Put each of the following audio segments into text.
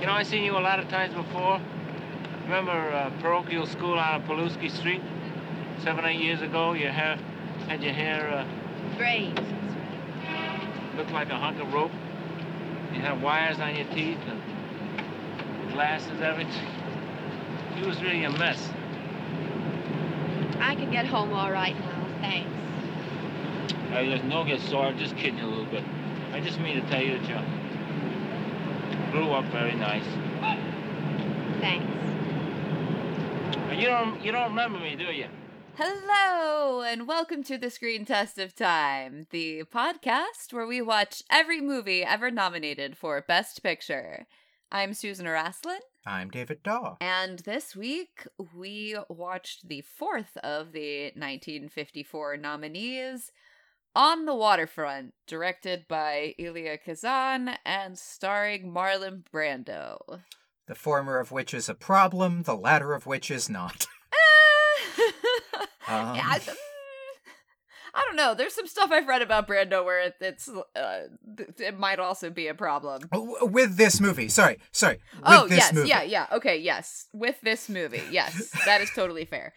You know, I've seen you a lot of times before. Remember uh, parochial school on Pulaski Street? Seven, eight years ago, your hair had your hair uh, Braids. looked like a hunk of rope. You had wires on your teeth and glasses, everything. You was really a mess. I can get home all right now, thanks. Hey, there's no get sore. I'm just kidding you a little bit. I just mean to tell you that you grew up very nice. Thanks. You don't you don't remember me, do you? Hello, and welcome to the Screen Test of Time, the podcast where we watch every movie ever nominated for Best Picture. I'm Susan Araslin, I'm David Daw. and this week we watched the fourth of the 1954 nominees, On the Waterfront, directed by Elia Kazan and starring Marlon Brando. The former of which is a problem, the latter of which is not. Um, Yeah, I, mm, I don't know. There's some stuff I've read about Brando where it, it's uh, it might also be a problem. Oh, With this movie, sorry, sorry. With oh yes, movie. yeah, yeah. Okay, yes. With this movie, yes, that is totally fair.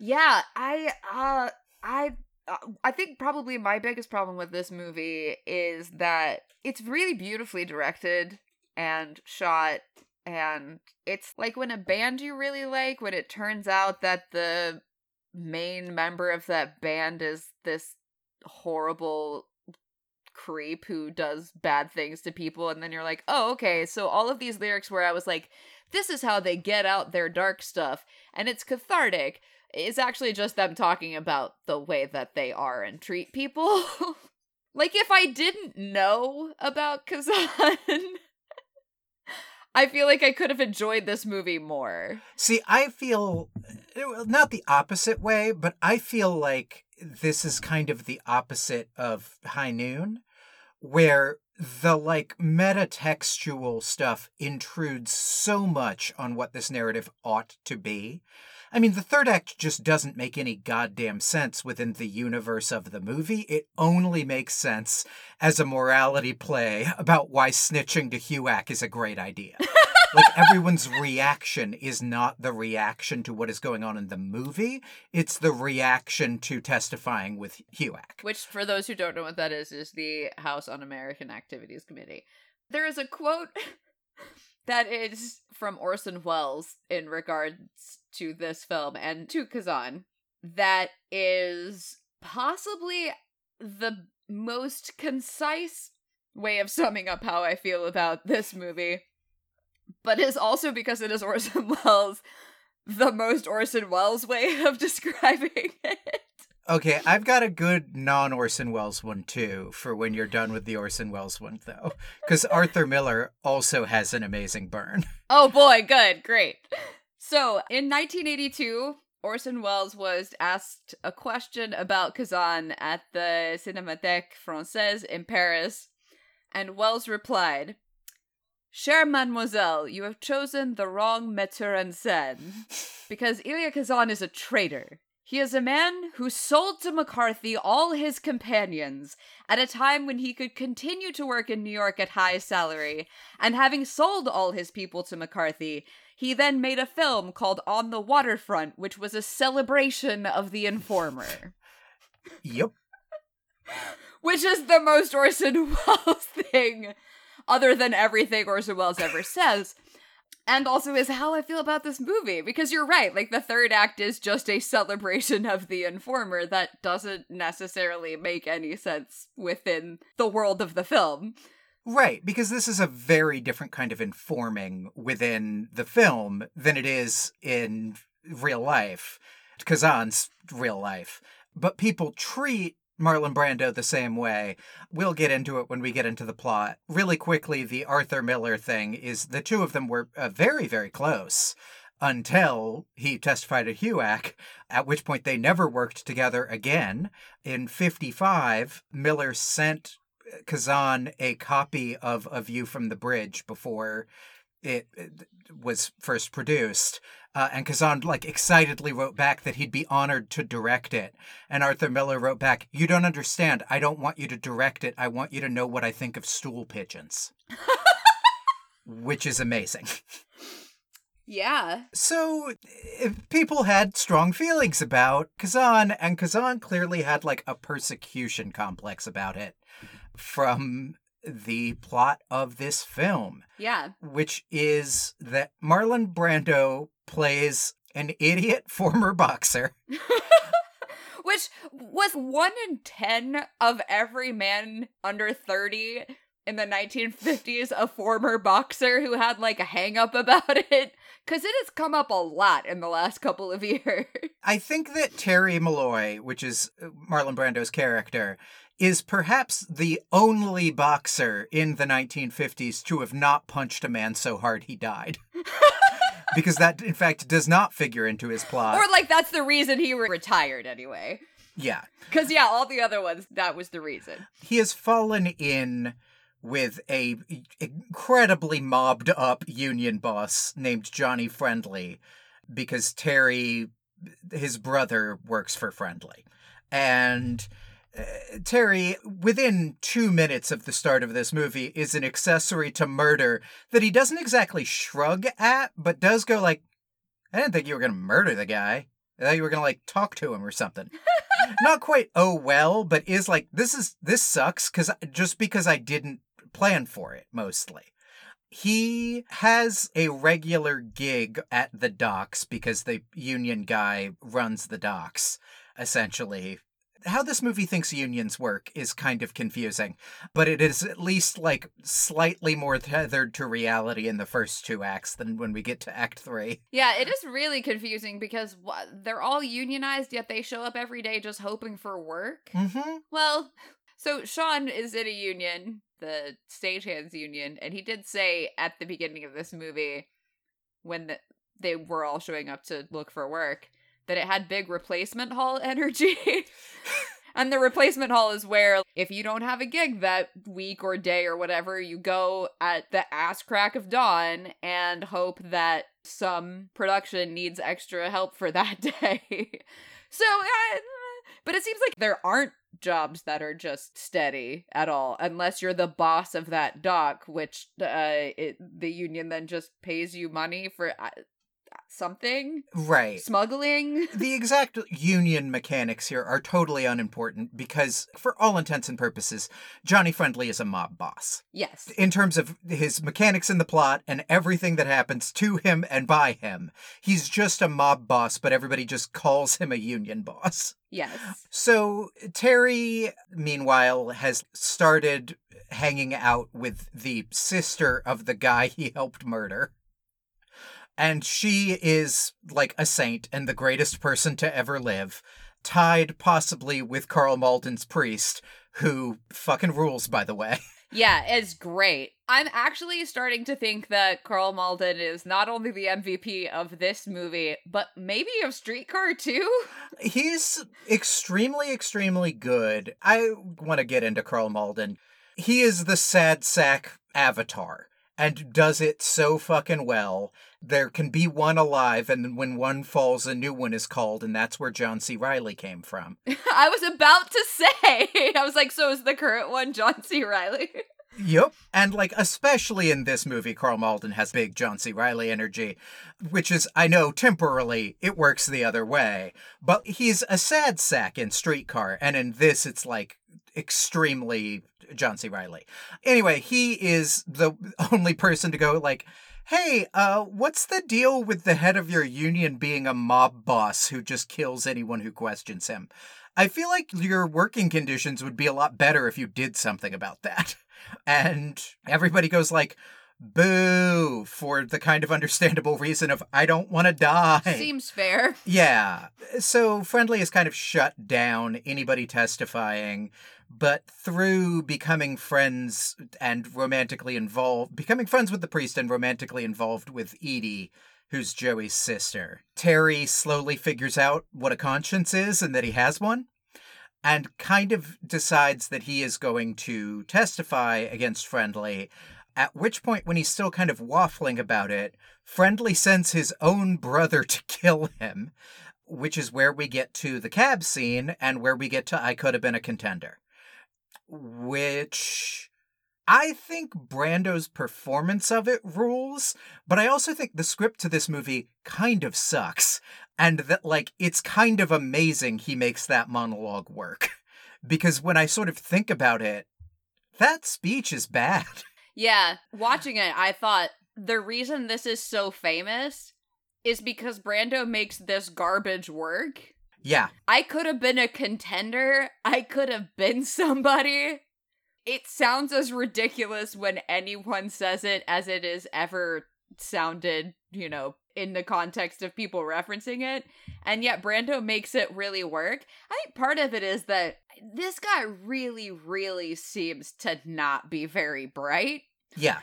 Yeah, I uh I Uh, I think probably my biggest problem with this movie is that it's really beautifully directed and shot and it's like when a band you really like when it turns out that the main member of that band is this horrible creep who does bad things to people and then you're like oh okay so all of these lyrics where i was like this is how they get out their dark stuff and it's cathartic is actually just them talking about the way that they are and treat people like if i didn't know about kazan i feel like i could have enjoyed this movie more See, I feel uh, not the opposite way, but I feel like this is kind of the opposite of High Noon, where the like metatextual stuff intrudes so much on what this narrative ought to be. I mean, the third act just doesn't make any goddamn sense within the universe of the movie. It only makes sense as a morality play about why snitching to HUAC is a great idea. like everyone's reaction is not the reaction to what is going on in the movie it's the reaction to testifying with HUAC. which for those who don't know what that is is the house un-american activities committee there is a quote that is from orson welles in regards to this film and to kazan that is possibly the most concise way of summing up how i feel about this movie but is also because it is orson welles the most orson welles way of describing it Okay, I've got a good non Orson Welles one too for when you're done with the Orson Welles one though, because Arthur Miller also has an amazing burn. Oh boy, good, great. So in 1982, Orson Welles was asked a question about Kazan at the Cinémathèque Française in Paris, and Welles replied, Chère mademoiselle, you have chosen the wrong metteur en scène, because Elia Kazan is a traitor. He is a man who sold to McCarthy all his companions at a time when he could continue to work in New York at high salary, and having sold all his people to McCarthy, he then made a film called On the Waterfront, which was a celebration of the informer. Yep. which is the most Orson Welles thing, other than everything Orson Welles ever says. And also is how I feel about this movie. Because you're right, like the third act is just a celebration of the informer that doesn't necessarily make any sense within the world of the film. Right, because this is a very different kind of informing within the film than it is in real life, Kazan's real life. But people treat Marlon Brando the same way. We'll get into it when we get into the plot. Really quickly, the Arthur Miller thing is the two of them were uh, very, very close until he testified at HUAC, at which point they never worked together again. In 55, Miller sent Kazan a copy of A View from the Bridge before it it was first produced. Uh, and Kazan like excitedly wrote back that he'd be honored to direct it. And Arthur Miller wrote back, "You don't understand. I don't want you to direct it. I want you to know what I think of stool pigeons." which is amazing. Yeah. So people had strong feelings about Kazan, and Kazan clearly had like a persecution complex about it from the plot of this film, Yeah. which is that Marlon Brando plays an idiot former boxer. Which was one in ten of every man under 30 in the 1950s a former boxer who had like a hang up about it. Because it has come up a lot in the last couple of years. I think that Terry Malloy, which is uh, Marlon Brando's character, is perhaps the only boxer in the 1950s to have not punched a man so hard he died. Because that, in fact, does not figure into his plot. or like that's the reason he re- retired anyway. yeah. Because yeah, all the other ones, that was the reason. He has fallen in with a incredibly mobbed up union boss named Johnny Friendly because Terry his brother works for Friendly. And uh, Terry, within two minutes of the start of this movie, is an accessory to murder that he doesn't exactly shrug at, but does go like, I didn't think you were going to murder the guy. I thought you were going to like talk to him or something. Not quite, oh well, but is like, this is, this sucks because just because I didn't plan for it mostly. He has a regular gig at the docks because the union guy runs the docks, essentially. How this movie thinks unions work is kind of confusing, but it is at least like slightly more tethered to reality in the first two acts than when we get to Act Three. Yeah, it is really confusing because they're all unionized, yet they show up every day just hoping for work. Mm-hmm. Well, so Sean is in a union, the stagehands union, and he did say at the beginning of this movie, when the, they were all showing up to look for work, that it had big replacement hall energy. and the replacement hall is where if you don't have a gig that week or day or whatever, you go at the ass crack of dawn and hope that some production needs extra help for that day. so, uh, but it seems like there aren't jobs that are just steady at all unless you're the boss of that dock which uh it, the union then just pays you money for uh, something Right. smuggling the exact union mechanics here are totally unimportant because, for all intents and purposes, Johnny Friendly is a mob boss. yes In terms of his mechanics in the plot and everything that happens to him and by him, he's just a mob boss, but everybody just calls him a union boss. yes So, Terry, meanwhile, has started hanging out with the sister of the guy he helped murder. And she is like a saint and the greatest person to ever live, tied possibly with Karl Malden's priest, who fucking rules, by the way. yeah it's great i'm actually starting to think that karl malden is not only the mvp of this movie but maybe of streetcar too He's extremely, extremely good. I want to get into Carl Malden. He is the sad sack avatar and does it so fucking well. There can be one alive, and when one falls, a new one is called, and that's where John C. Reilly came from. i was about to say i was like so is the current one john c reilly Yep. And like especially in this movie, Karl Malden has big John C. Reilly energy, which is I know temporarily it works the other way, but he's a sad sack in Streetcar, and in this it's like extremely John C. Reilly. Anyway, he is the only person to go like, Hey, uh, what's the deal with the head of your union being a mob boss who just kills anyone who questions him? I feel like your working conditions would be a lot better if you did something about that. And everybody goes like, boo, for the kind of understandable reason of, I don't want to die. seems fair Yeah. So Friendly is kind of shut down anybody testifying, but through becoming friends and romantically involved, becoming friends with the priest and romantically involved with Edie, who's Joey's sister, Terry slowly figures out what a conscience is and that he has one. And kind of decides that he is going to testify against Friendly. At which point, when he's still kind of waffling about it, Friendly sends his own brother to kill him, which is where we get to the cab scene and where we get to I Could Have Been a Contender. Which I think Brando's performance of it rules, but I also think the script to this movie kind of sucks. And that, like, it's kind of amazing he makes that monologue work. Because when I sort of think about it, that speech is bad. Yeah, watching it, I thought the reason this is so famous is because Brando makes this garbage work. Yeah. I could have been a contender. I could have been somebody. It sounds as ridiculous when anyone says it as it is ever sounded, you know, in the context of people referencing it. And yet Brando makes it really work. I think part of it is that this guy really, really seems to not be very bright. Yeah.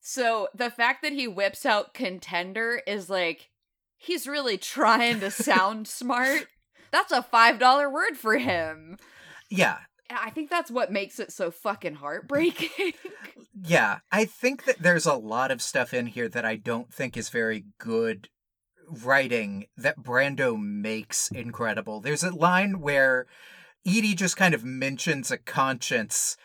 So the fact that he whips out contender is like, he's really trying to sound smart. That's a $5 word for him. Yeah. And I think that's what makes it so fucking heartbreaking. Yeah. I think that there's a lot of stuff in here that I don't think is very good writing that Brando makes incredible. There's a line where Edie just kind of mentions a conscience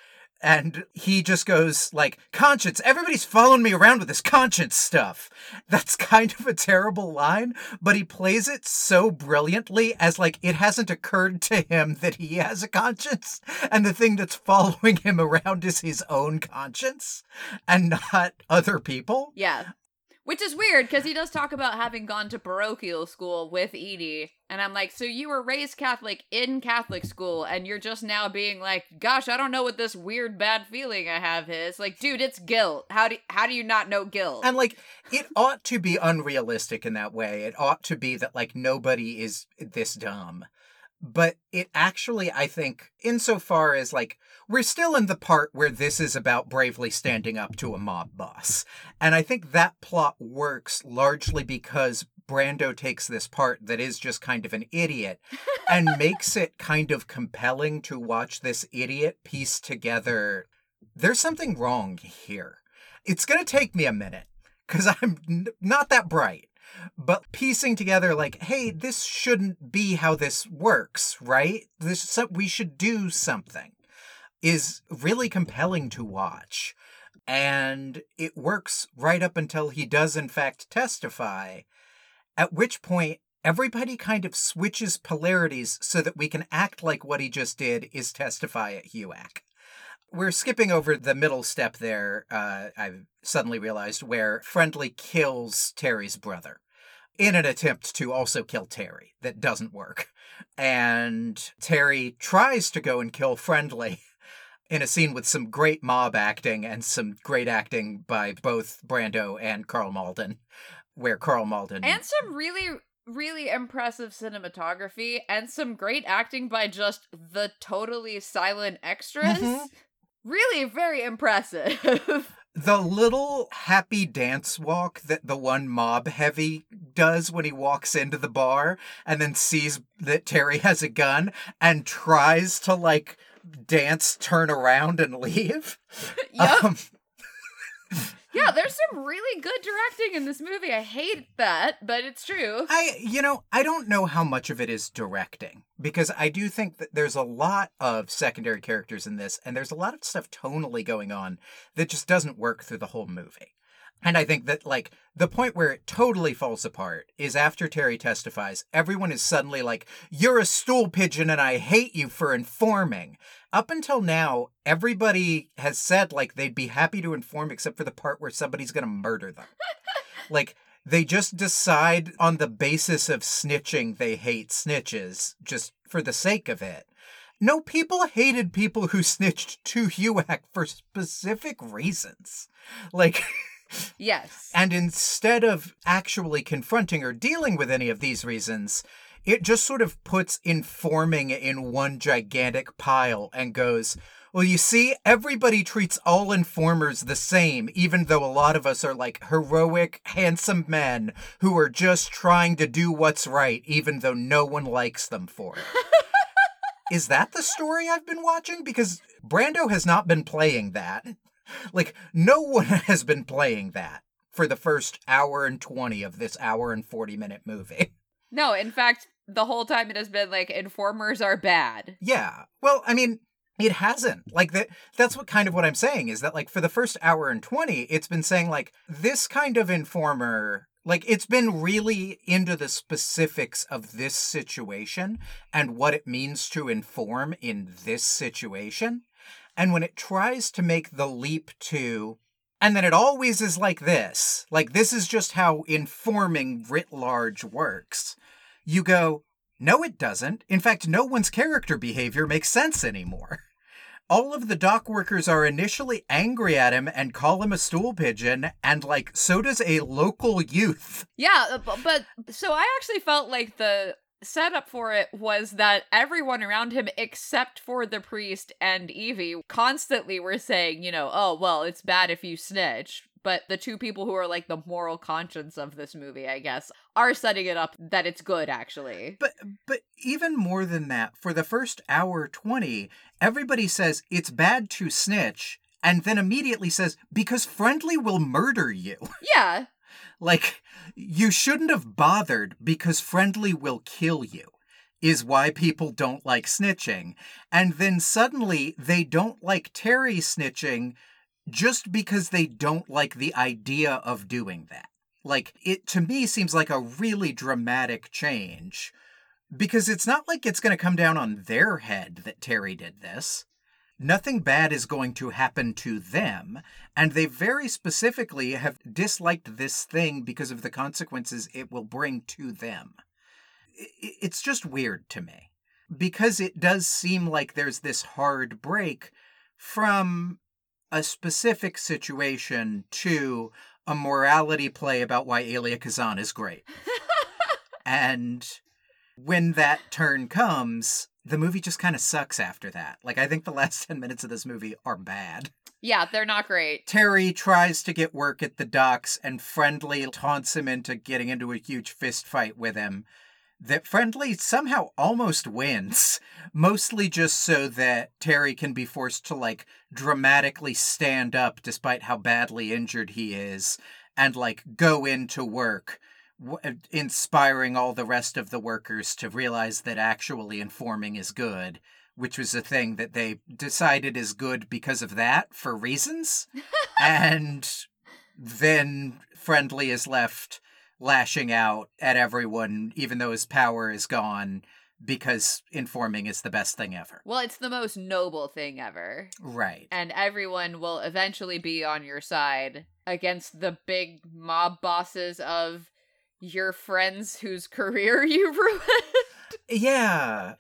and he just goes like conscience everybody's following me around with this conscience stuff that's kind of a terrible line but he plays it so brilliantly as like it hasn't occurred to him that he has a conscience and the thing that's following him around is his own conscience and not other people yeah. Which is weird because he does talk about having gone to parochial school with Edie. And I'm like, so you were raised Catholic in Catholic school and you're just now being like, gosh, I don't know what this weird bad feeling I have is. Like, dude, it's guilt. How do how do you not know guilt? And like it ought to be unrealistic in that way. It ought to be that like nobody is this dumb. But it actually, I think, insofar as like we're still in the part where this is about bravely standing up to a mob boss. And I think that plot works largely because Brando takes this part that is just kind of an idiot and makes it kind of compelling to watch this idiot piece together. There's something wrong here. It's going to take me a minute because I'm n- not that bright. But piecing together, like, hey, this shouldn't be how this works, right? This so- we should do something, is really compelling to watch, and it works right up until he does in fact testify. At which point, everybody kind of switches polarities so that we can act like what he just did is testify at HUAC. We're skipping over the middle step there, uh, I've suddenly realized, where Friendly kills Terry's brother in an attempt to also kill Terry. That doesn't work. And Terry tries to go and kill Friendly in a scene with some great mob acting and some great acting by both Brando and Karl Malden, where Karl Malden. and some really really impressive cinematography and some great acting by just the totally silent extras. Mhm. Really very impressive. The little happy dance walk that the one mob heavy does when he walks into the bar and then sees that Terry has a gun and tries to like dance, turn around, and leave. yep. Um, yeah, there's some really good directing in this movie. I hate that, but it's true. I, you know, I don't know how much of it is directing because I do think that there's a lot of secondary characters in this, and there's a lot of stuff tonally going on that just doesn't work through the whole movie. And I think that, like, the point where it totally falls apart is after Terry testifies, everyone is suddenly like, You're a stool pigeon and I hate you for informing. Up until now, everybody has said, like, they'd be happy to inform except for the part where somebody's going to murder them. like, they just decide on the basis of snitching they hate snitches just for the sake of it. No, people hated people who snitched to HUAC for specific reasons. Like, Yes. and instead of actually confronting or dealing with any of these reasons, it just sort of puts informing in one gigantic pile and goes, well, you see, everybody treats all informers the same, even though a lot of us are like heroic, handsome men who are just trying to do what's right, even though no one likes them for it. Is that the story I've been watching? Because Brando has not been playing that. Like, no one has been playing that for the first hour and 20 of this hour and 40 minute movie. No, in fact, the whole time it has been like informers are bad. Yeah. Well, I mean, it hasn't like that that's what kind of what i'm saying is that like for the first hour and 20 it's been saying like this kind of informer like it's been really into the specifics of this situation and what it means to inform in this situation and when it tries to make the leap to and then it always is like this like this is just how informing writ large works you go no, it doesn't. In fact, no one's character behavior makes sense anymore. All of the dock workers are initially angry at him and call him a stool pigeon, and like, so does a local youth. Yeah, uh, but so I actually felt like the setup for it was that everyone around him except for the priest and Evie constantly were saying, you know, oh, well, it's bad if you snitch. But the two people who are like the moral conscience of this movie, I guess, are setting it up that it's good actually. But but even more than that, for the first hour 20, everybody says it's bad to snitch and then immediately says because friendly will murder you. Yeah. Like, you shouldn't have bothered because friendly will kill you, is why people don't like snitching. And then suddenly they don't like Terry snitching just because they don't like the idea of doing that. Like, it to me seems like a really dramatic change because it's not like it's going to come down on their head that Terry did this. Nothing bad is going to happen to them, and they very specifically have disliked this thing because of the consequences it will bring to them. It's just weird to me because it does seem like there's this hard break from a specific situation to a morality play about why Elia Kazan is great. and when that turn comes, the movie just kind of sucks after that. Like, I think the last 10 minutes of this movie are bad. Yeah, they're not great. Terry tries to get work at the docks, and Friendly taunts him into getting into a huge fist fight with him. That Friendly somehow almost wins, mostly just so that Terry can be forced to, like, dramatically stand up despite how badly injured he is and, like, go into work w- uh, inspiring all the rest of the workers to realize that actually informing is good, which was a thing that they decided is good because of that for reasons. and then Friendly is left lashing out at everyone, even though his power is gone, because informing is the best thing ever. Well, it's the most noble thing ever. Right. And everyone will eventually be on your side against the big mob bosses of your friends whose career you ruined. Yeah.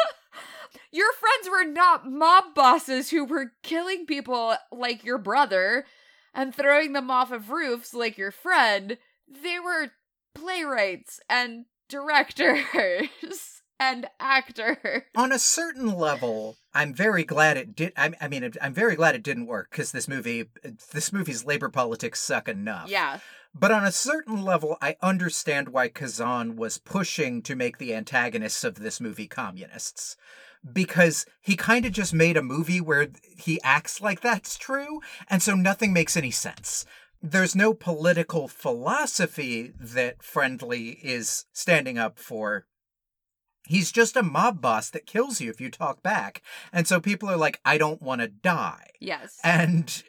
your friends were not mob bosses who were killing people like your brother and throwing them off of roofs like your friend. They were playwrights and directors and actor. on a certain level, I'm very glad it did. I, I mean, I'm very glad it didn't work because this movie, this movie's labor politics suck enough. Yeah. But on a certain level, I understand why Kazan was pushing to make the antagonists of this movie communists. Because he kind of just made a movie where he acts like that's true, and so nothing makes any sense. There's no political philosophy that Friendly is standing up for. He's just a mob boss that kills you if you talk back. And so people are like, I don't want to die. Yes. And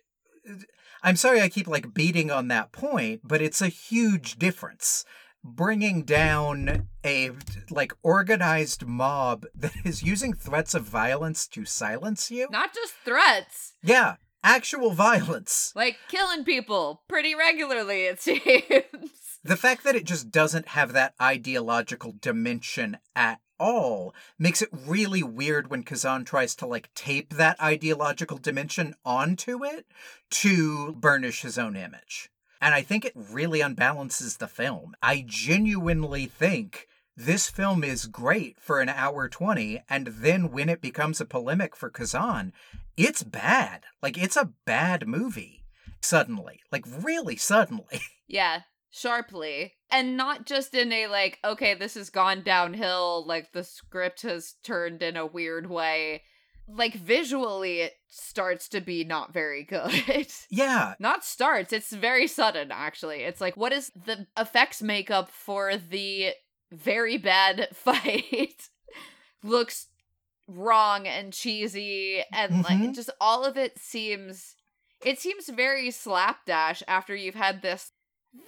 I'm sorry I keep like beating on that point, but it's a huge difference. Bringing down a like organized mob that is using threats of violence to silence you. Not just threats. Yeah, actual violence. Like killing people pretty regularly, it seems. The fact that it just doesn't have that ideological dimension at all makes it really weird when Kazan tries to like tape that ideological dimension onto it to burnish his own image. And I think it really unbalances the film. I genuinely think this film is great for an hour 20 and then when it becomes a polemic for Kazan, it's bad. Like it's a bad movie suddenly. Like really suddenly. Yeah, sharply. And not just in a like, okay, this has gone downhill, like the script has turned in a weird way. Like visually, it starts to be not very good. yeah, not starts, it's very sudden, actually. It's like, what is the effects makeup for the very bad fight? Looks wrong and cheesy and like Mhm. just all of it seems it seems very slapdash after you've had this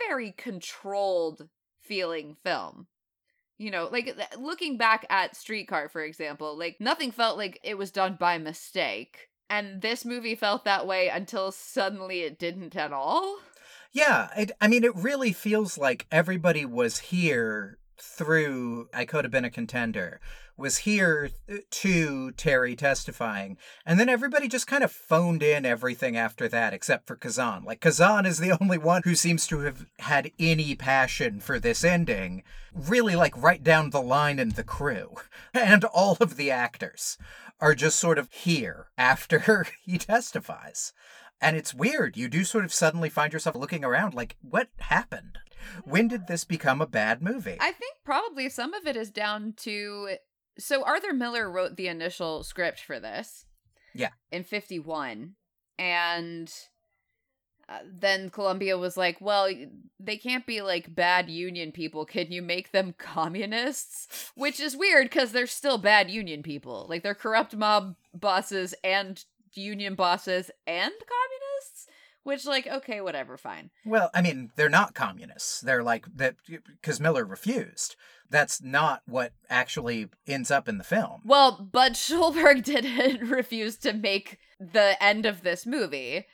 very controlled feeling film. You know, like looking back at Streetcar for example, like nothing felt like it was done by mistake. And this movie felt that way until suddenly it didn't at all. Yeah, it, I mean, it really feels like everybody was here through I Could Have Been a Contender, was here uh, to Terry testifying, and then everybody just kind of phoned in everything after that, except for Kazan. Like, Kazan is the only one who seems to have had any passion for this ending, really, like, right down the line in the crew. And all of the actors are just sort of here after he testifies. And it's weird. You do sort of suddenly find yourself looking around like, what happened? When did this become a bad movie? I think probably some of it is down to so Arthur Miller wrote the initial script for this. Yeah. In 51 and uh, then Columbia was like, "Well, they can't be like bad union people. Can you make them communists?" Which is weird cuz they're still bad union people. Like they're corrupt mob bosses and union bosses and communists, which like okay, whatever, fine. Well, I mean, they're not communists. They're like that because Miller refused. That's not what actually ends up in the film. Well, Bud Schulberg didn't refuse to make the end of this movie,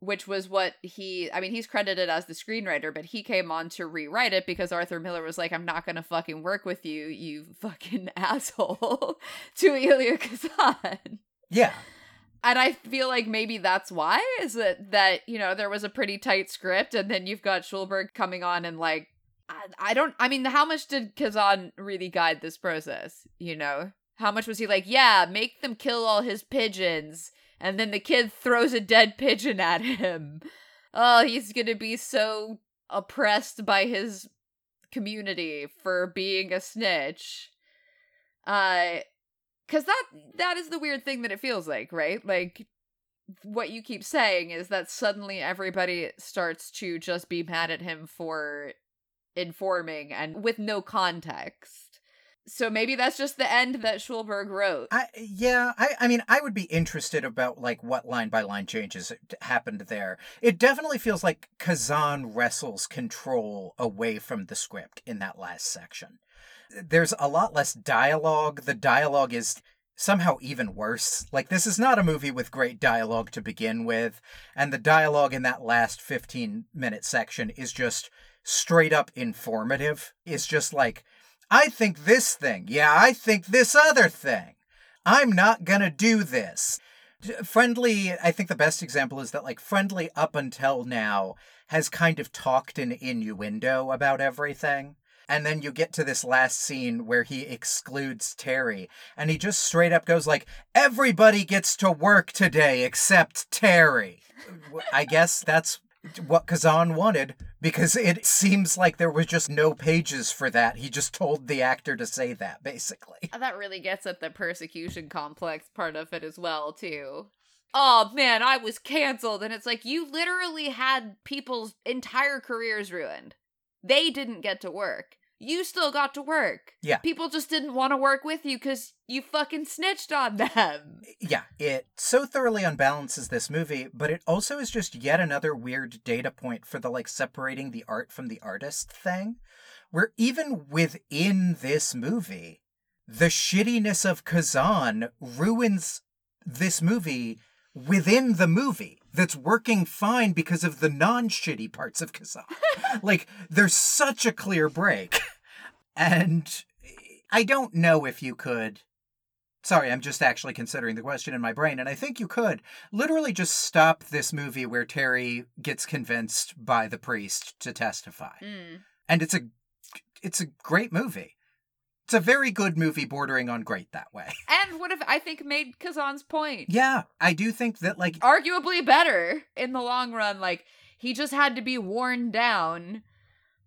which was what he, I mean, he's credited as the screenwriter, but he came on to rewrite it because Arthur Miller was like, I'm not going to fucking work with you, you fucking asshole, to Elia Kazan. Yeah. And I feel like maybe that's why is that that you know there was a pretty tight script, and then you've got Schulberg coming on and like I, I don't I mean how much did Kazan really guide this process? You know how much was he like yeah make them kill all his pigeons, and then the kid throws a dead pigeon at him. Oh, he's gonna be so oppressed by his community for being a snitch. Uh Cause that that is the weird thing that it feels like, right? Like what you keep saying is that suddenly everybody starts to just be mad at him for informing and with no context. So maybe that's just the end that Schulberg wrote. I yeah, I I mean, I would be interested about like what line by line changes happened there. It definitely feels like Kazan wrestles control away from the script in that last section. There's a lot less dialogue. The dialogue is somehow even worse. Like this is not a movie with great dialogue to begin with, and the dialogue in that last 15 minute section is just straight up informative. It's just like I think this thing. Yeah, I think this other thing. I'm not gonna do this. Friendly, I think the best example is that, like, Friendly up until now has kind of talked in innuendo about everything. And then you get to this last scene where he excludes Terry, and he just straight up goes like, "Everybody gets to work today except Terry." I guess that's what Kazan wanted because it seems like there was just no pages for that. He just told the actor to say that, basically. Uh, that really gets at the persecution complex part of it as well, too. Oh man, I was canceled. And it's like you literally had people's entire careers ruined. They didn't get to work. You still got to work. Yeah. People just didn't want to work with you because you fucking snitched on them. Yeah, it so thoroughly unbalances this movie, but it also is just yet another weird data point for the like separating the art from the artist thing. Where even within this movie, the shittiness of Kazan ruins this movie within the movie that's working fine because of the non shitty parts of Kazan. like, there's such a clear break. And I don't know if you could. Sorry, I'm just actually considering the question in my brain, and I think you could literally just stop this movie where Terry gets convinced by the priest to testify. Mm. And it's a it's a great movie. It's a very good movie bordering on great that way. And would have, I think, made Kazan's point. Yeah, I do think that like Arguably better in the long run. Like, he just had to be worn down,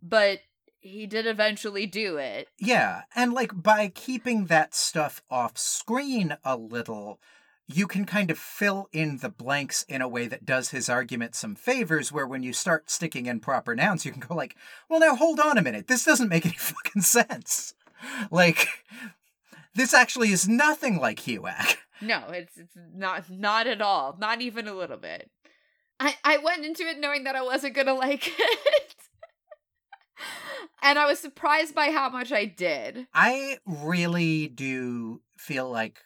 but he did eventually do it. Yeah, and like by keeping that stuff off screen a little, you can kind of fill in the blanks in a way that does his argument some favors where when you start sticking in proper nouns, you can go like, "Well, now hold on a minute. This doesn't make any fucking sense." Like this actually is nothing like HUAC. No, it's it's not not at all. Not even a little bit. I I went into it knowing that I wasn't gonna like it. and I was surprised by how much I did. I really do feel like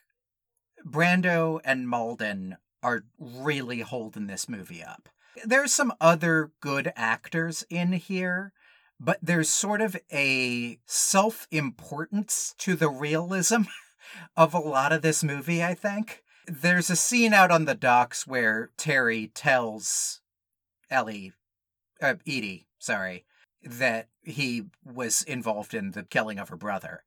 Brando and Malden are really holding this movie up. There's some other good actors in here, but there's sort of a self importance to the realism of a lot of this movie, I think. There's a scene out on the docks where Terry tells Ellie, uh, Edie, sorry, that he was involved in the killing of her brother.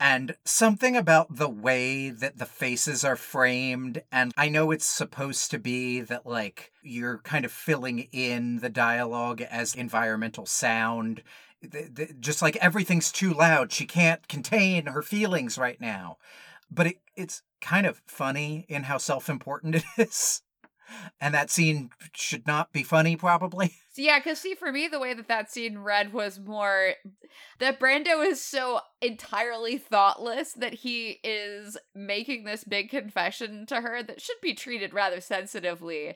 And something about the way that the faces are framed, and I know it's supposed to be that, like, you're kind of filling in the dialogue as environmental sound. Th- th- Just like everything's too loud. She can't contain her feelings right now. But it, it's kind of funny in how self important it is. And that scene should not be funny, probably. Yeah, because see, for me, the way that that scene read was more that Brando is so entirely thoughtless that he is making this big confession to her that should be treated rather sensitively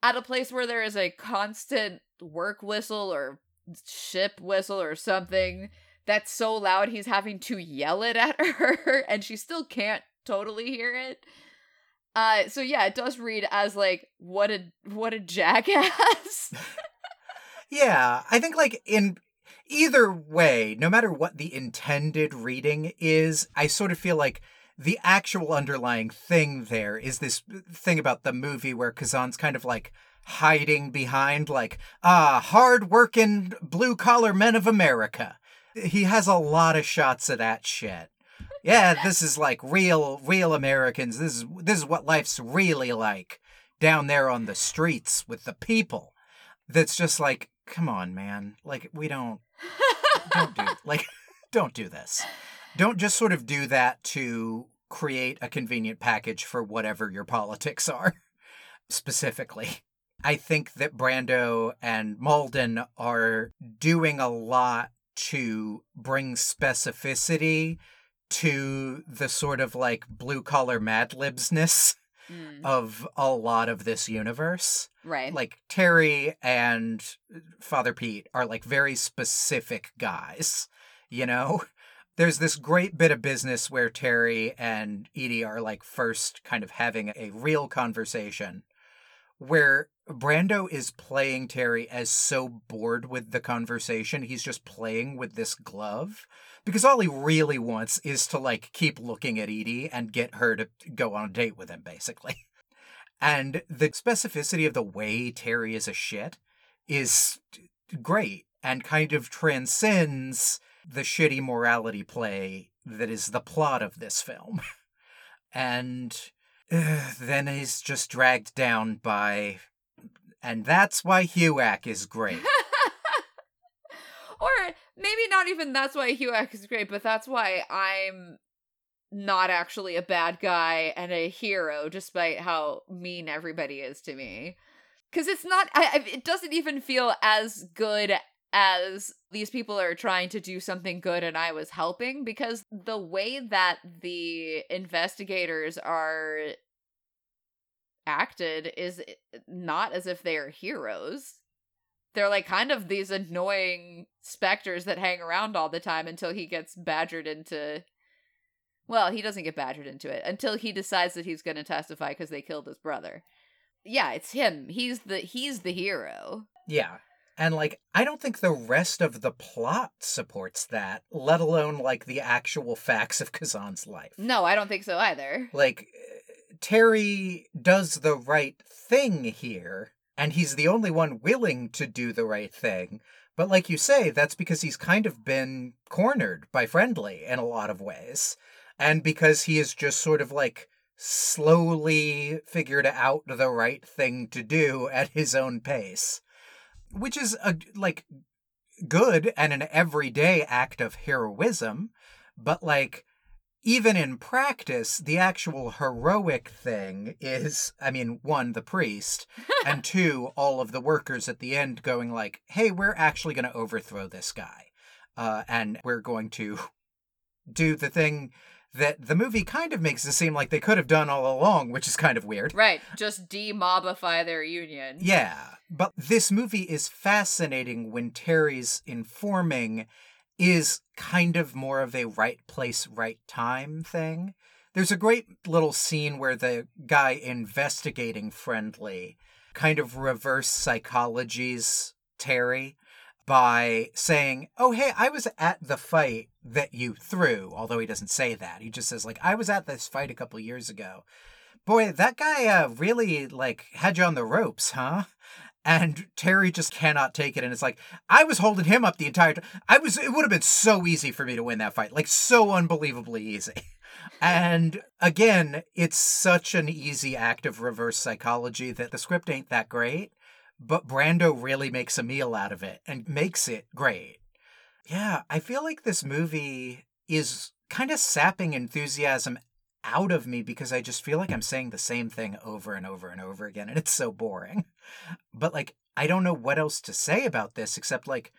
at a place where there is a constant work whistle or ship whistle or something that's so loud he's having to yell it at her and she still can't totally hear it. Uh so yeah, it does read as like what a what a jackass. Yeah, I think like in either way, no matter what the intended reading is, I sort of feel like the actual underlying thing there is this thing about the movie where Kazan's kind of like hiding behind like ah hard working blue collar men of America. He has a lot of shots of that shit. Yeah, this is like real real Americans. This is this is what life's really like down there on the streets with the people. That's just like come on, man. Like we don't don't do like don't do this. Don't just sort of do that to create a convenient package for whatever your politics are specifically. I think that Brando and Malden are doing a lot to bring specificity to the sort of like blue collar Mad Libsness Mm, of a lot of this universe right. like Terry and Father Pete are like very specific guys, you know? There's this great bit of business where Terry and Edie are like first kind of having a real conversation where Brando is playing Terry as so bored with the conversation, he's just playing with this glove. Because all he really wants is to like keep looking at Edie and get her to go on a date with him, basically. And the specificity of the way Terry is a shit is great and kind of transcends the shitty morality play that is the plot of this film. And uh, then he's just dragged down by. And that's why HUAC is great. or maybe not even that's why HUAC is great, but that's why I'm not actually a bad guy and a hero, despite how mean everybody is to me. Because it's not, I, it doesn't even feel as good as these people are trying to do something good and I was helping because the way that the investigators are acted is not as if they are heroes. They're like kind of these annoying specters that hang around all the time until he gets badgered into. Well, he doesn't get badgered into it until he decides that he's going to testify because they killed his brother. Yeah, it's him. He's the he's the hero. yeah. And like, I don't think the rest of the plot supports that, let alone like the actual facts of Kazan's life. No, I don't think so either. Like, Terry does the right thing here, and he's the only one willing to do the right thing. But like you say, that's because he's kind of been cornered by Friendly in a lot of ways. And because he has just sort of like slowly figured out the right thing to do at his own pace. Which is a like good and an everyday act of heroism, but like even in practice, the actual heroic thing is, I mean, one, the priest, and two, all of the workers at the end going like, "Hey, we're actually going to overthrow this guy, uh, and we're going to do the thing that the movie kind of makes it seem like they could have done all along, which is kind of weird. Right. Just demobify their union. Yeah, but this movie is fascinating when Terry's informing is kind of more of a right place, right time thing. There's a great little scene where the guy investigating Friendly kind of reverse psychologies Terry by saying, "Oh, hey, I was at the fight that you threw." Although he doesn't say that, he just says like, "I was at this fight a couple years ago." Boy, that guy uh, really like had you on the ropes, huh? And Terry just cannot take it, and it's like I was holding him up the entire time. I was. It would have been so easy for me to win that fight, like so unbelievably easy. And again, it's such an easy act of reverse psychology that the script ain't that great, but Brando really makes a meal out of it and makes it great. Yeah, I feel like this movie is kind of sapping enthusiasm out of me because I just feel like I'm saying the same thing over and over and over again, and it's so boring. But like, I don't know what else to say about this except like,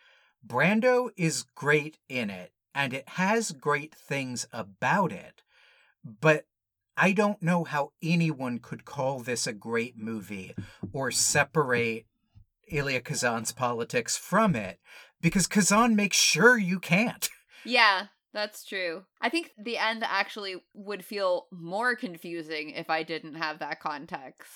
Brando is great in it, and it has great things about it, but I don't know how anyone could call this a great movie or separate Elia Kazan's politics from it because Kazan makes sure you can't. Yeah, that's true. I think the end actually would feel more confusing if I didn't have that context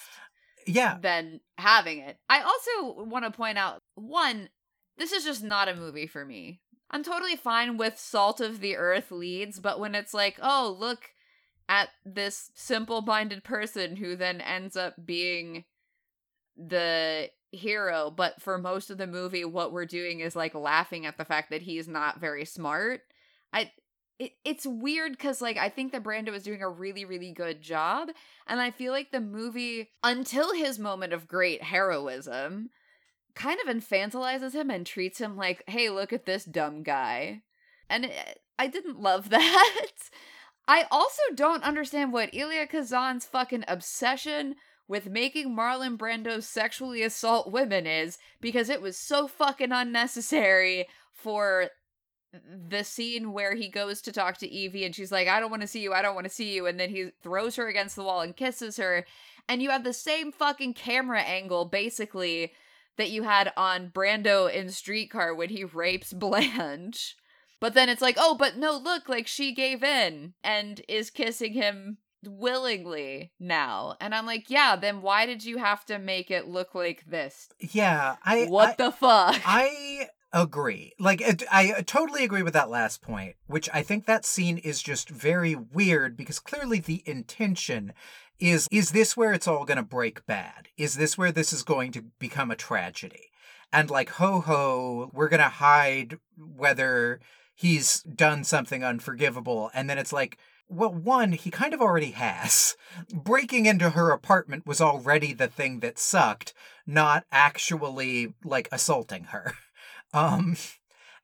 Yeah, than having it. I also want to point out one, this is just not a movie for me. I'm totally fine with Salt of the Earth leads, but when it's like, oh, look at this simple minded person who then ends up being the hero, but for most of the movie, what we're doing is like laughing at the fact that he's not very smart. I it, it's weird because like I think that Brando is doing a really really good job, and I feel like the movie until his moment of great heroism kind of infantilizes him and treats him like, hey, look at this dumb guy, and it, I didn't love that. I also don't understand what Elia Kazan's fucking obsession with making Marlon Brando sexually assault women is because it was so fucking unnecessary for the scene where he goes to talk to Evie and she's like, I don't want to see you, I don't want to see you. And then he throws her against the wall and kisses her. And you have the same fucking camera angle, basically, that you had on Brando in Streetcar when he rapes Blanche. But then it's like, oh, but no, look, like she gave in and is kissing him willingly now. And I'm like, yeah, then why did you have to make it look like this? yeah. I What I, the fuck? I agree. Like, it, I uh, totally agree with that last point, which I think that scene is just very weird because clearly the intention is is this where it's all going to break bad? Is this where this is going to become a tragedy? And like, ho ho, we're going to hide whether he's done something unforgivable. And then it's like, well, one, he kind of already has. Breaking into her apartment was already the thing that sucked, not actually like assaulting her. Um,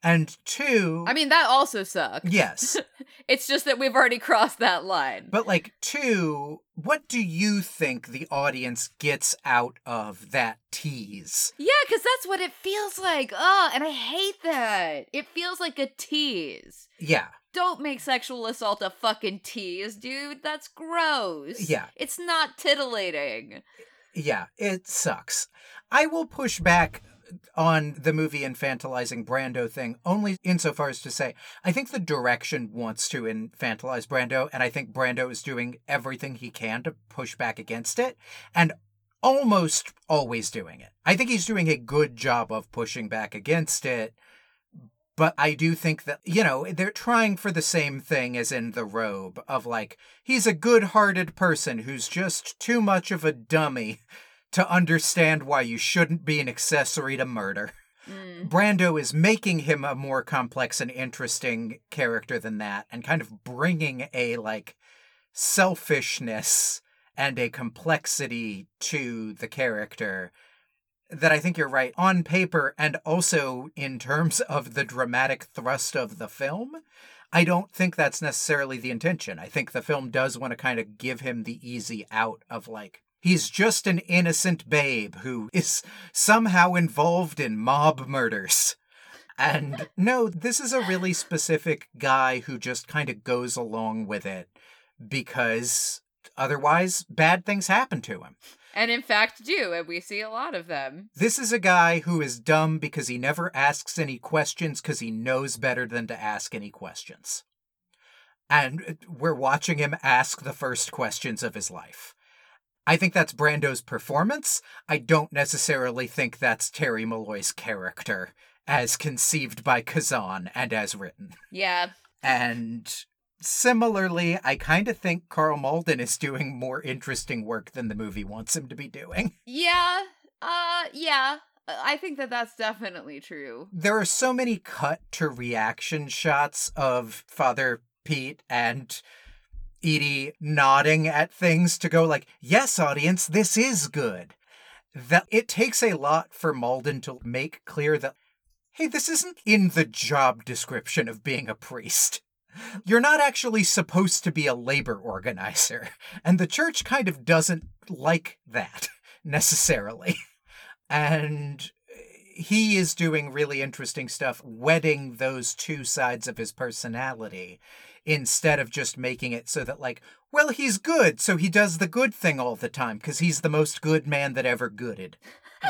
and two, I mean, that also sucks. yes, It's just that we've already crossed that line. but like two, what do you think the audience gets out of that tease? yeah, because that's what it feels like. Oh, and I hate that. It feels like a tease. Yeah, Don't make sexual assault a fucking tease, dude. That's gross. Yeah. It's not titillating. yeah, it sucks. I will push back on the movie infantilizing Brando thing only insofar as to say I think the direction wants to infantilize Brando, and I think Brando is doing everything he can to push back against it, and almost always doing it. I think he's doing a good job of pushing back against it. But I do think that, you know, they're trying for the same thing as in The Robe of like, he's a good hearted person who's just too much of a dummy to understand why you shouldn't be an accessory to murder. Mm. Brando is making him a more complex and interesting character than that and kind of bringing a like selfishness and a complexity to the character that I think you're right on paper and also in terms of the dramatic thrust of the film. I don't think that's necessarily the intention. I think the film does want to kind of give him the easy out of like, he's just an innocent babe who is somehow involved in mob murders. And no, this is a really specific guy who just kind of goes along with it because otherwise bad things happen to him. And in fact, do, and we see a lot of them. This is a guy who is dumb because he never asks any questions because he knows better than to ask any questions. And uh, we're watching him ask the first questions of his life. I think that's Brando's performance. I don't necessarily think that's Terry Malloy's character as conceived by Kazan and as written. Yeah. And similarly, I kind of think Karl Malden is doing more interesting work than the movie wants him to be doing. Yeah. Uh, yeah. I think that that's definitely true. There are so many cut to reaction shots of Father Pete and Edie nodding at things to go like, "Yes, audience, this is good." That it takes a lot for Malden to make clear that hey, this isn't in the job description of being a priest. You're not actually supposed to be a labor organizer, and the church kind of doesn't like that necessarily. And he is doing really interesting stuff, wedding those two sides of his personality instead of just making it so that, like, well, he's good, so he does the good thing all the time because he's the most good man that ever gooded.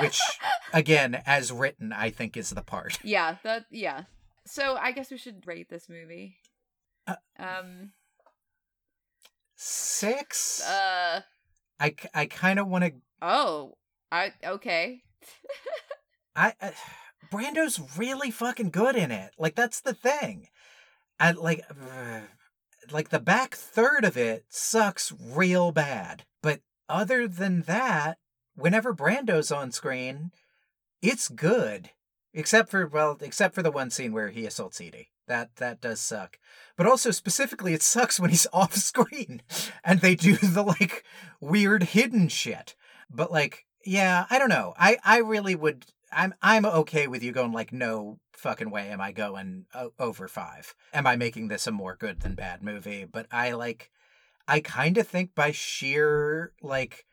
Which, again, as written, I think is the part. Yeah, that, yeah. So I guess we should rate this movie. Uh, um, Six? uh, I, I kind of want to. oh, I, okay. I. Uh, Brando's really fucking good in it. Like, that's the thing. And, like. Like the back third of it sucks real bad. But other than that, whenever Brando's on screen, it's good. Except for well, except for the one scene where he assaults Edie. That that does suck. But also specifically it sucks when he's off screen and they do the like weird hidden shit. But like, yeah, I don't know. I I really would I'm I'm okay with you going like no fucking way am I going over 5. Am I making this a more good than bad movie? But I like I kind of think by sheer like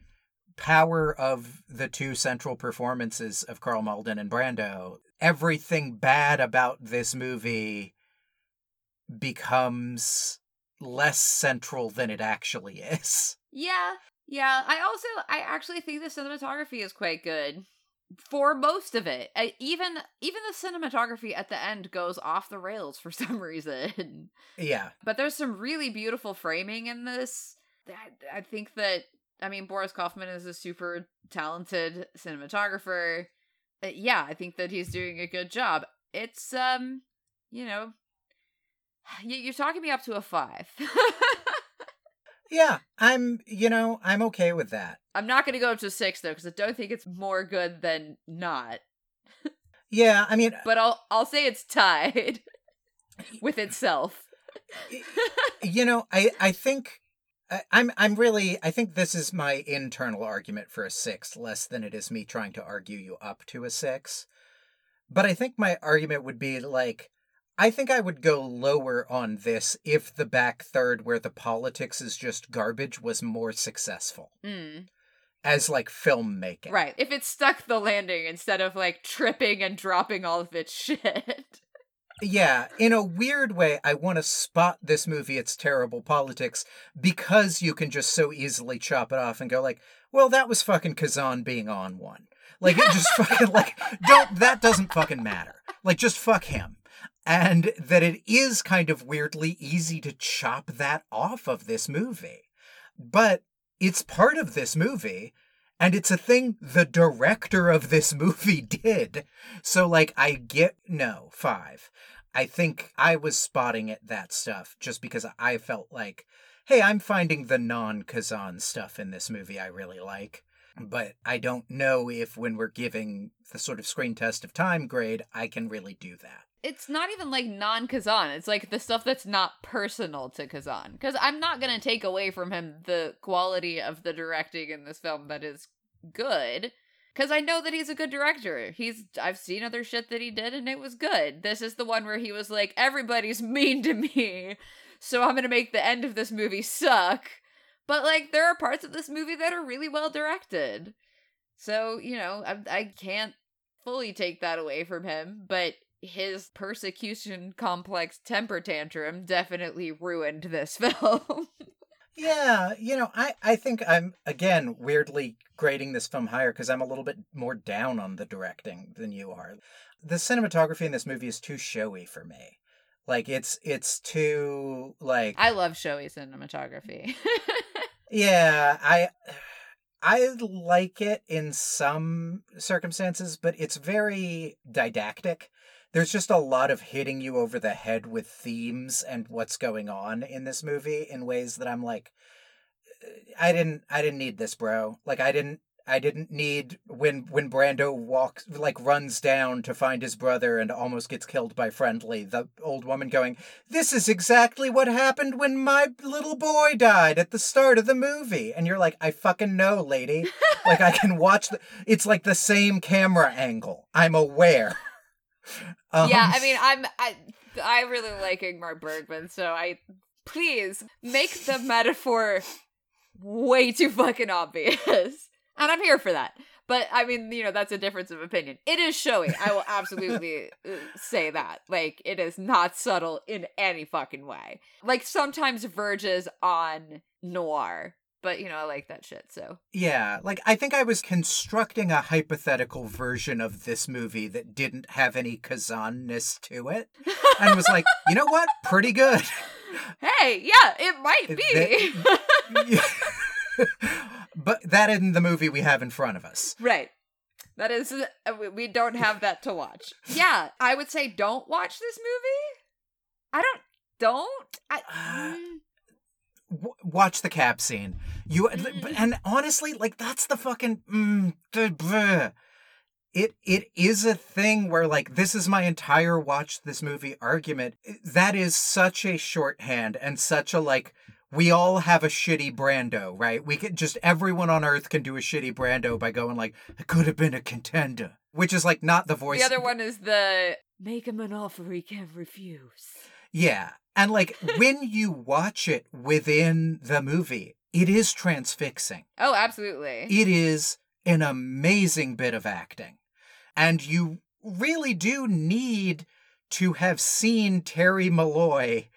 power of the two central performances of Karl Malden and Brando, everything bad about this movie becomes less central than it actually is. Yeah, yeah. I also, I actually think the cinematography is quite good for most of it. I, even even the cinematography at the end goes off the rails for some reason. Yeah. But there's some really beautiful framing in this. I, I think that I mean Boris Kaufman is a super talented cinematographer. Uh, yeah, I think that he's doing a good job. It's um, you know, you, you're talking me up to a five. Yeah, I'm, you know, I'm okay with that. I'm not going to go up to six though, because I don't think it's more good than not. Yeah, I mean, But I'll I'll say it's tied with itself. you know, I I think I, I'm I'm really I think this is my internal argument for a six, less than it is me trying to argue you up to a six. But I think my argument would be like I think I would go lower on this if the back third where the politics is just garbage was more successful Mm, as like filmmaking. right. If it stuck the landing instead of like tripping and dropping all of its shit. Yeah, in a weird way, I want to spot this movie, its terrible politics, because you can just so easily chop it off and go like, well, that was fucking Kazan being on one. Like, it just fucking, like, don't, that doesn't fucking matter. Like, just fuck him. And that it is kind of weirdly easy to chop that off of this movie. But it's part of this movie, and it's a thing the director of this movie did. So, like, I get no, five. I think I was spotting at that stuff just because I felt like, hey, I'm finding the non Kazan stuff in this movie I really like. But I don't know if when we're giving the sort of screen test of time grade, I can really do that. It's not even like non Kazan. It's like the stuff that's not personal to Kazan. Because I'm not going to take away from him the quality of the directing in this film that is good. Because I know that he's a good director. He's I've seen other shit that he did and it was good. This is the one where he was like, everybody's mean to me, so I'm gonna make the end of this movie suck. But like, there are parts of this movie that are really well directed. So you know, I, I can't fully take that away from him. But his persecution complex temper tantrum definitely ruined this film. Yeah, you know, I I think I'm again weirdly grading this film higher because I'm a little bit more down on the directing than you are. The cinematography in this movie is too showy for me. Like it's it's too like I love showy cinematography. yeah, I I like it in some circumstances, but it's very didactic. There's just a lot of hitting you over the head with themes and what's going on in this movie in ways that I'm like uh, I didn't I didn't need this, bro. Like I didn't I didn't need when when Brando walks like runs down to find his brother and almost gets killed by Friendly. The old woman going, "This is exactly what happened when my little boy died at the start of the movie." And you're like, "I fucking know, lady. like I can watch the it's like the same camera angle. I'm aware." Um, yeah, I mean, I'm I I really like Ingmar Bergman, so I please make the metaphor way too fucking obvious. And I'm here for that. But I mean, you know, that's a difference of opinion. It is showy. I will absolutely uh, say that. Like, it is not subtle in any fucking way. Like, sometimes verges on noir. But, you know, I like that shit, so. Yeah, like I think I was constructing a hypothetical version of this movie that didn't have any Kazan-ness to it. And was like, you know what? Pretty good. hey, yeah, it might be. but that isn't the movie we have in front of us. Right. That is, uh, we- don't have that to watch. Yeah, I would say don't watch this movie. I don't, don't. I, mm, W- watch the cab scene. You Mm. and honestly, like that's the fucking mm, bleh. it it is a thing where like this is my entire watch this movie argument. That is such a shorthand and such a like we all have a shitty Brando, right? We could just everyone on earth can do a shitty Brando by going like it could have been a contender, which is like not the voice. the other one is the make him an offer he can't refuse. Yeah. And like when you watch it within the movie, it is transfixing. Oh, absolutely. It is an amazing bit of acting. And you really do need to have seen Terry Malloy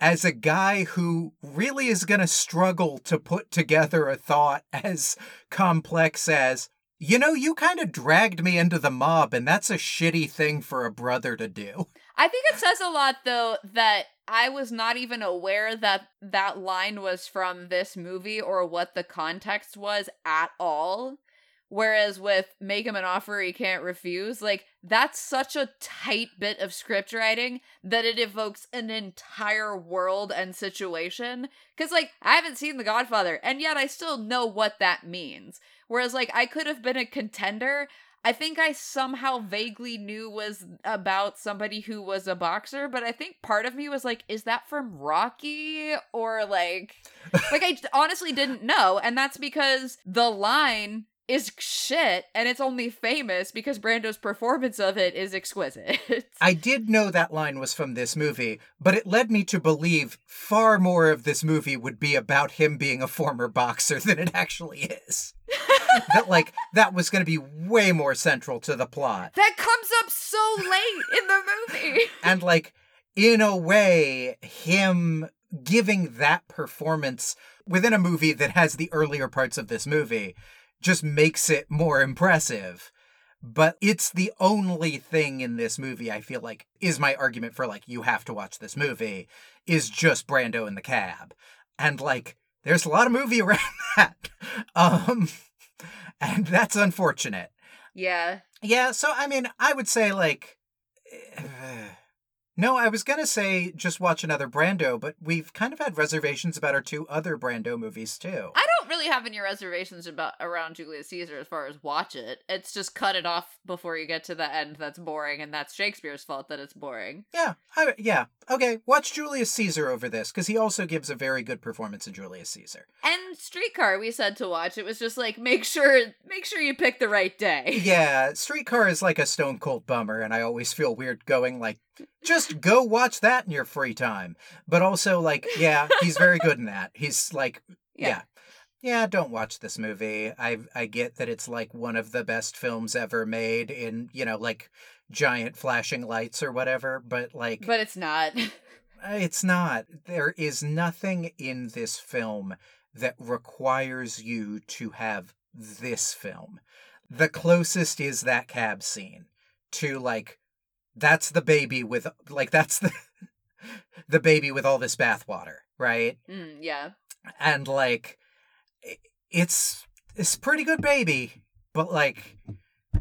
as a guy who really is going to struggle to put together a thought as complex as, you know, you kind of dragged me into the mob, and that's a shitty thing for a brother to do. I think it says a lot though that I was not even aware that that line was from this movie or what the context was at all. Whereas with make him an offer he can't refuse, like that's such a tight bit of script writing that it evokes an entire world and situation. Cause like I haven't seen The Godfather, and yet I still know what that means. Whereas like I could have been a contender. I think I somehow vaguely knew was about somebody who was a boxer, but I think part of me was like, is that from Rocky? Or like, like I honestly didn't know. And that's because the line is shit and it's only famous because Brando's performance of it is exquisite. I did know that line was from this movie, but it led me to believe far more of this movie would be about him being a former boxer than it actually is. that like that was going to be way more central to the plot. that comes up so late in the movie. And like in a way him giving that performance within a movie that has the earlier parts of this movie just makes it more impressive. But it's the only thing in this movie I feel like is my argument for like you have to watch this movie is just Brando in the cab. And like there's a lot of movie around that. Um and that's unfortunate. yeah. Yeah, so I mean, I would say like eh, No, I was going to say just watch another Brando, but we've kind of had reservations about our two other Brando movies too. I don't really have any reservations about around Julius Caesar as far as watch it. It's just cut it off before you get to the end that's boring and that's Shakespeare's fault that it's boring. Yeah, I, yeah. Okay, watch Julius Caesar over this because he also gives a very good performance in Julius Caesar. And Streetcar we said to watch. It was just like make sure make sure you pick the right day. Yeah, Streetcar is like a stone cold bummer, and I always feel weird going like, just go watch that in your free time. But also, like, yeah, he's very good in that. He's like, yeah. yeah. Don't watch this movie. I I get that it's like one of the best films ever made in, you know, like giant flashing lights or whatever, but like But it's not. it's not. There is nothing in this film that requires you to have this film. The closest is that cab scene to like that's the baby with like that's the the baby with all this bathwater, right? Mm, yeah. And like it's it's a pretty good baby, but like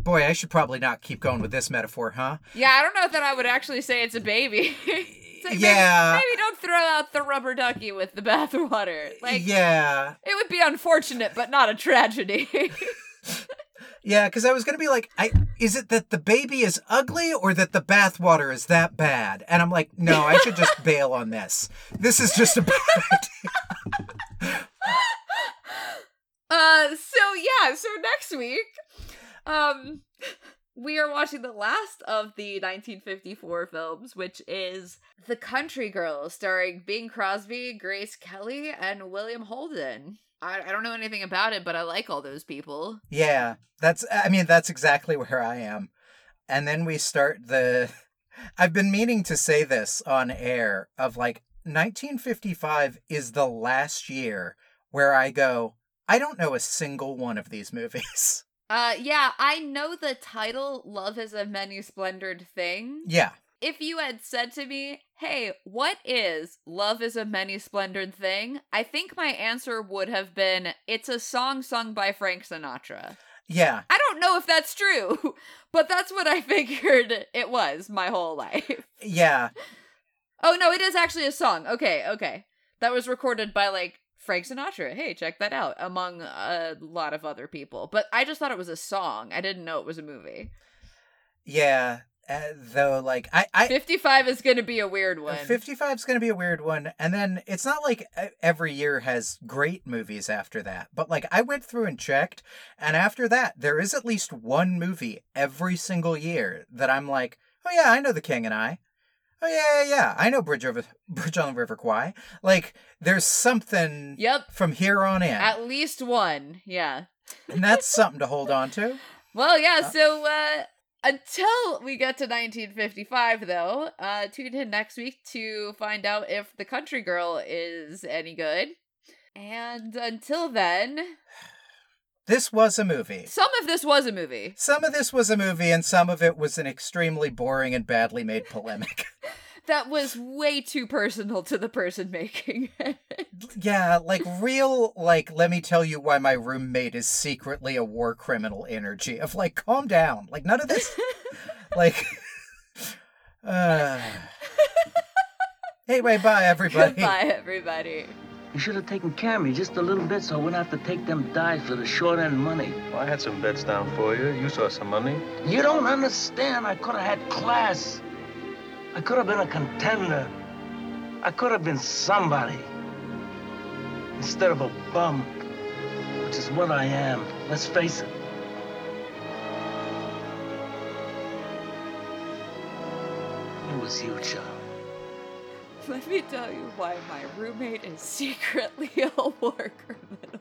boy, I should probably not keep going with this metaphor, huh? Yeah, I don't know that I would actually say it's a baby. It's like, maybe- yeah. Maybe, don't throw out the rubber ducky with the bathwater. Like, yeah. it would be unfortunate, but not a tragedy. Yeah, because I was gonna be like, I is it that the baby is ugly or that the bathwater is that bad? And I'm like, no, I should just bail on this. This is just a bad idea. Uh, so yeah, so next week, um, we are watching the last of the 1954 films, which is The Country Girl, starring Bing Crosby, Grace Kelly, and William Holden. I, I don't know anything about it, but I like all those people. Yeah, that's. I mean, that's exactly where I am. And then we start the. I've been meaning to say this on air of like 1955 is the last year where I go. I don't know a single one of these movies. Uh, yeah, I know the title "Love Is a Many Splendored Thing." yeah, If you had said to me, "Hey, what is Love Is a Many Splendored Thing?" I think my answer would have been, "It's a song sung by Frank Sinatra." yeah, I don't know if that's true, but that's what I figured it was my whole life. yeah. Oh no, it is actually a song. Okay, okay. That was recorded by like Frank Sinatra. Hey, check that out. Among a lot of other people. But I just thought it was a song. I didn't know it was a movie. Yeah, uh, though, like I, I 55 is going to be a weird one. 55 is going to be a weird one. And then it's not like e- every year has great movies after that. But like I went through and checked, and after that, there is at least one movie every single year that I'm like, oh yeah, I know The King and I. Oh yeah, yeah, yeah. I know Bridge over Bridge on the River Kwai. Like there's something Yep. from here on in, At least one. Yeah. and that's something to hold on to. Well, yeah, Uh, so uh until we get to 1955 though, uh tune in next week to find out if The Country Girl is any good. And until then, This was a movie. some of this was a movie. Some of this was a movie, and some of it was an extremely boring and badly made polemic. That was way too personal to the person making it. Yeah, like real, like, let me tell you why my roommate is secretly a war criminal energy of like, calm down. Like, none of this, like, uh, anyway, bye, everybody. Bye, everybody. You should have taken care of me just a little bit so I wouldn't have to take them dives for the short end money. Well, I had some bets down for you. You saw some money. You don't understand. I could have had class. I could have been a contender. I could have been somebody. Instead of a bum, which is what I am. Let's face it. It was you, Charlie. Let me tell you why my roommate is secretly a war criminal.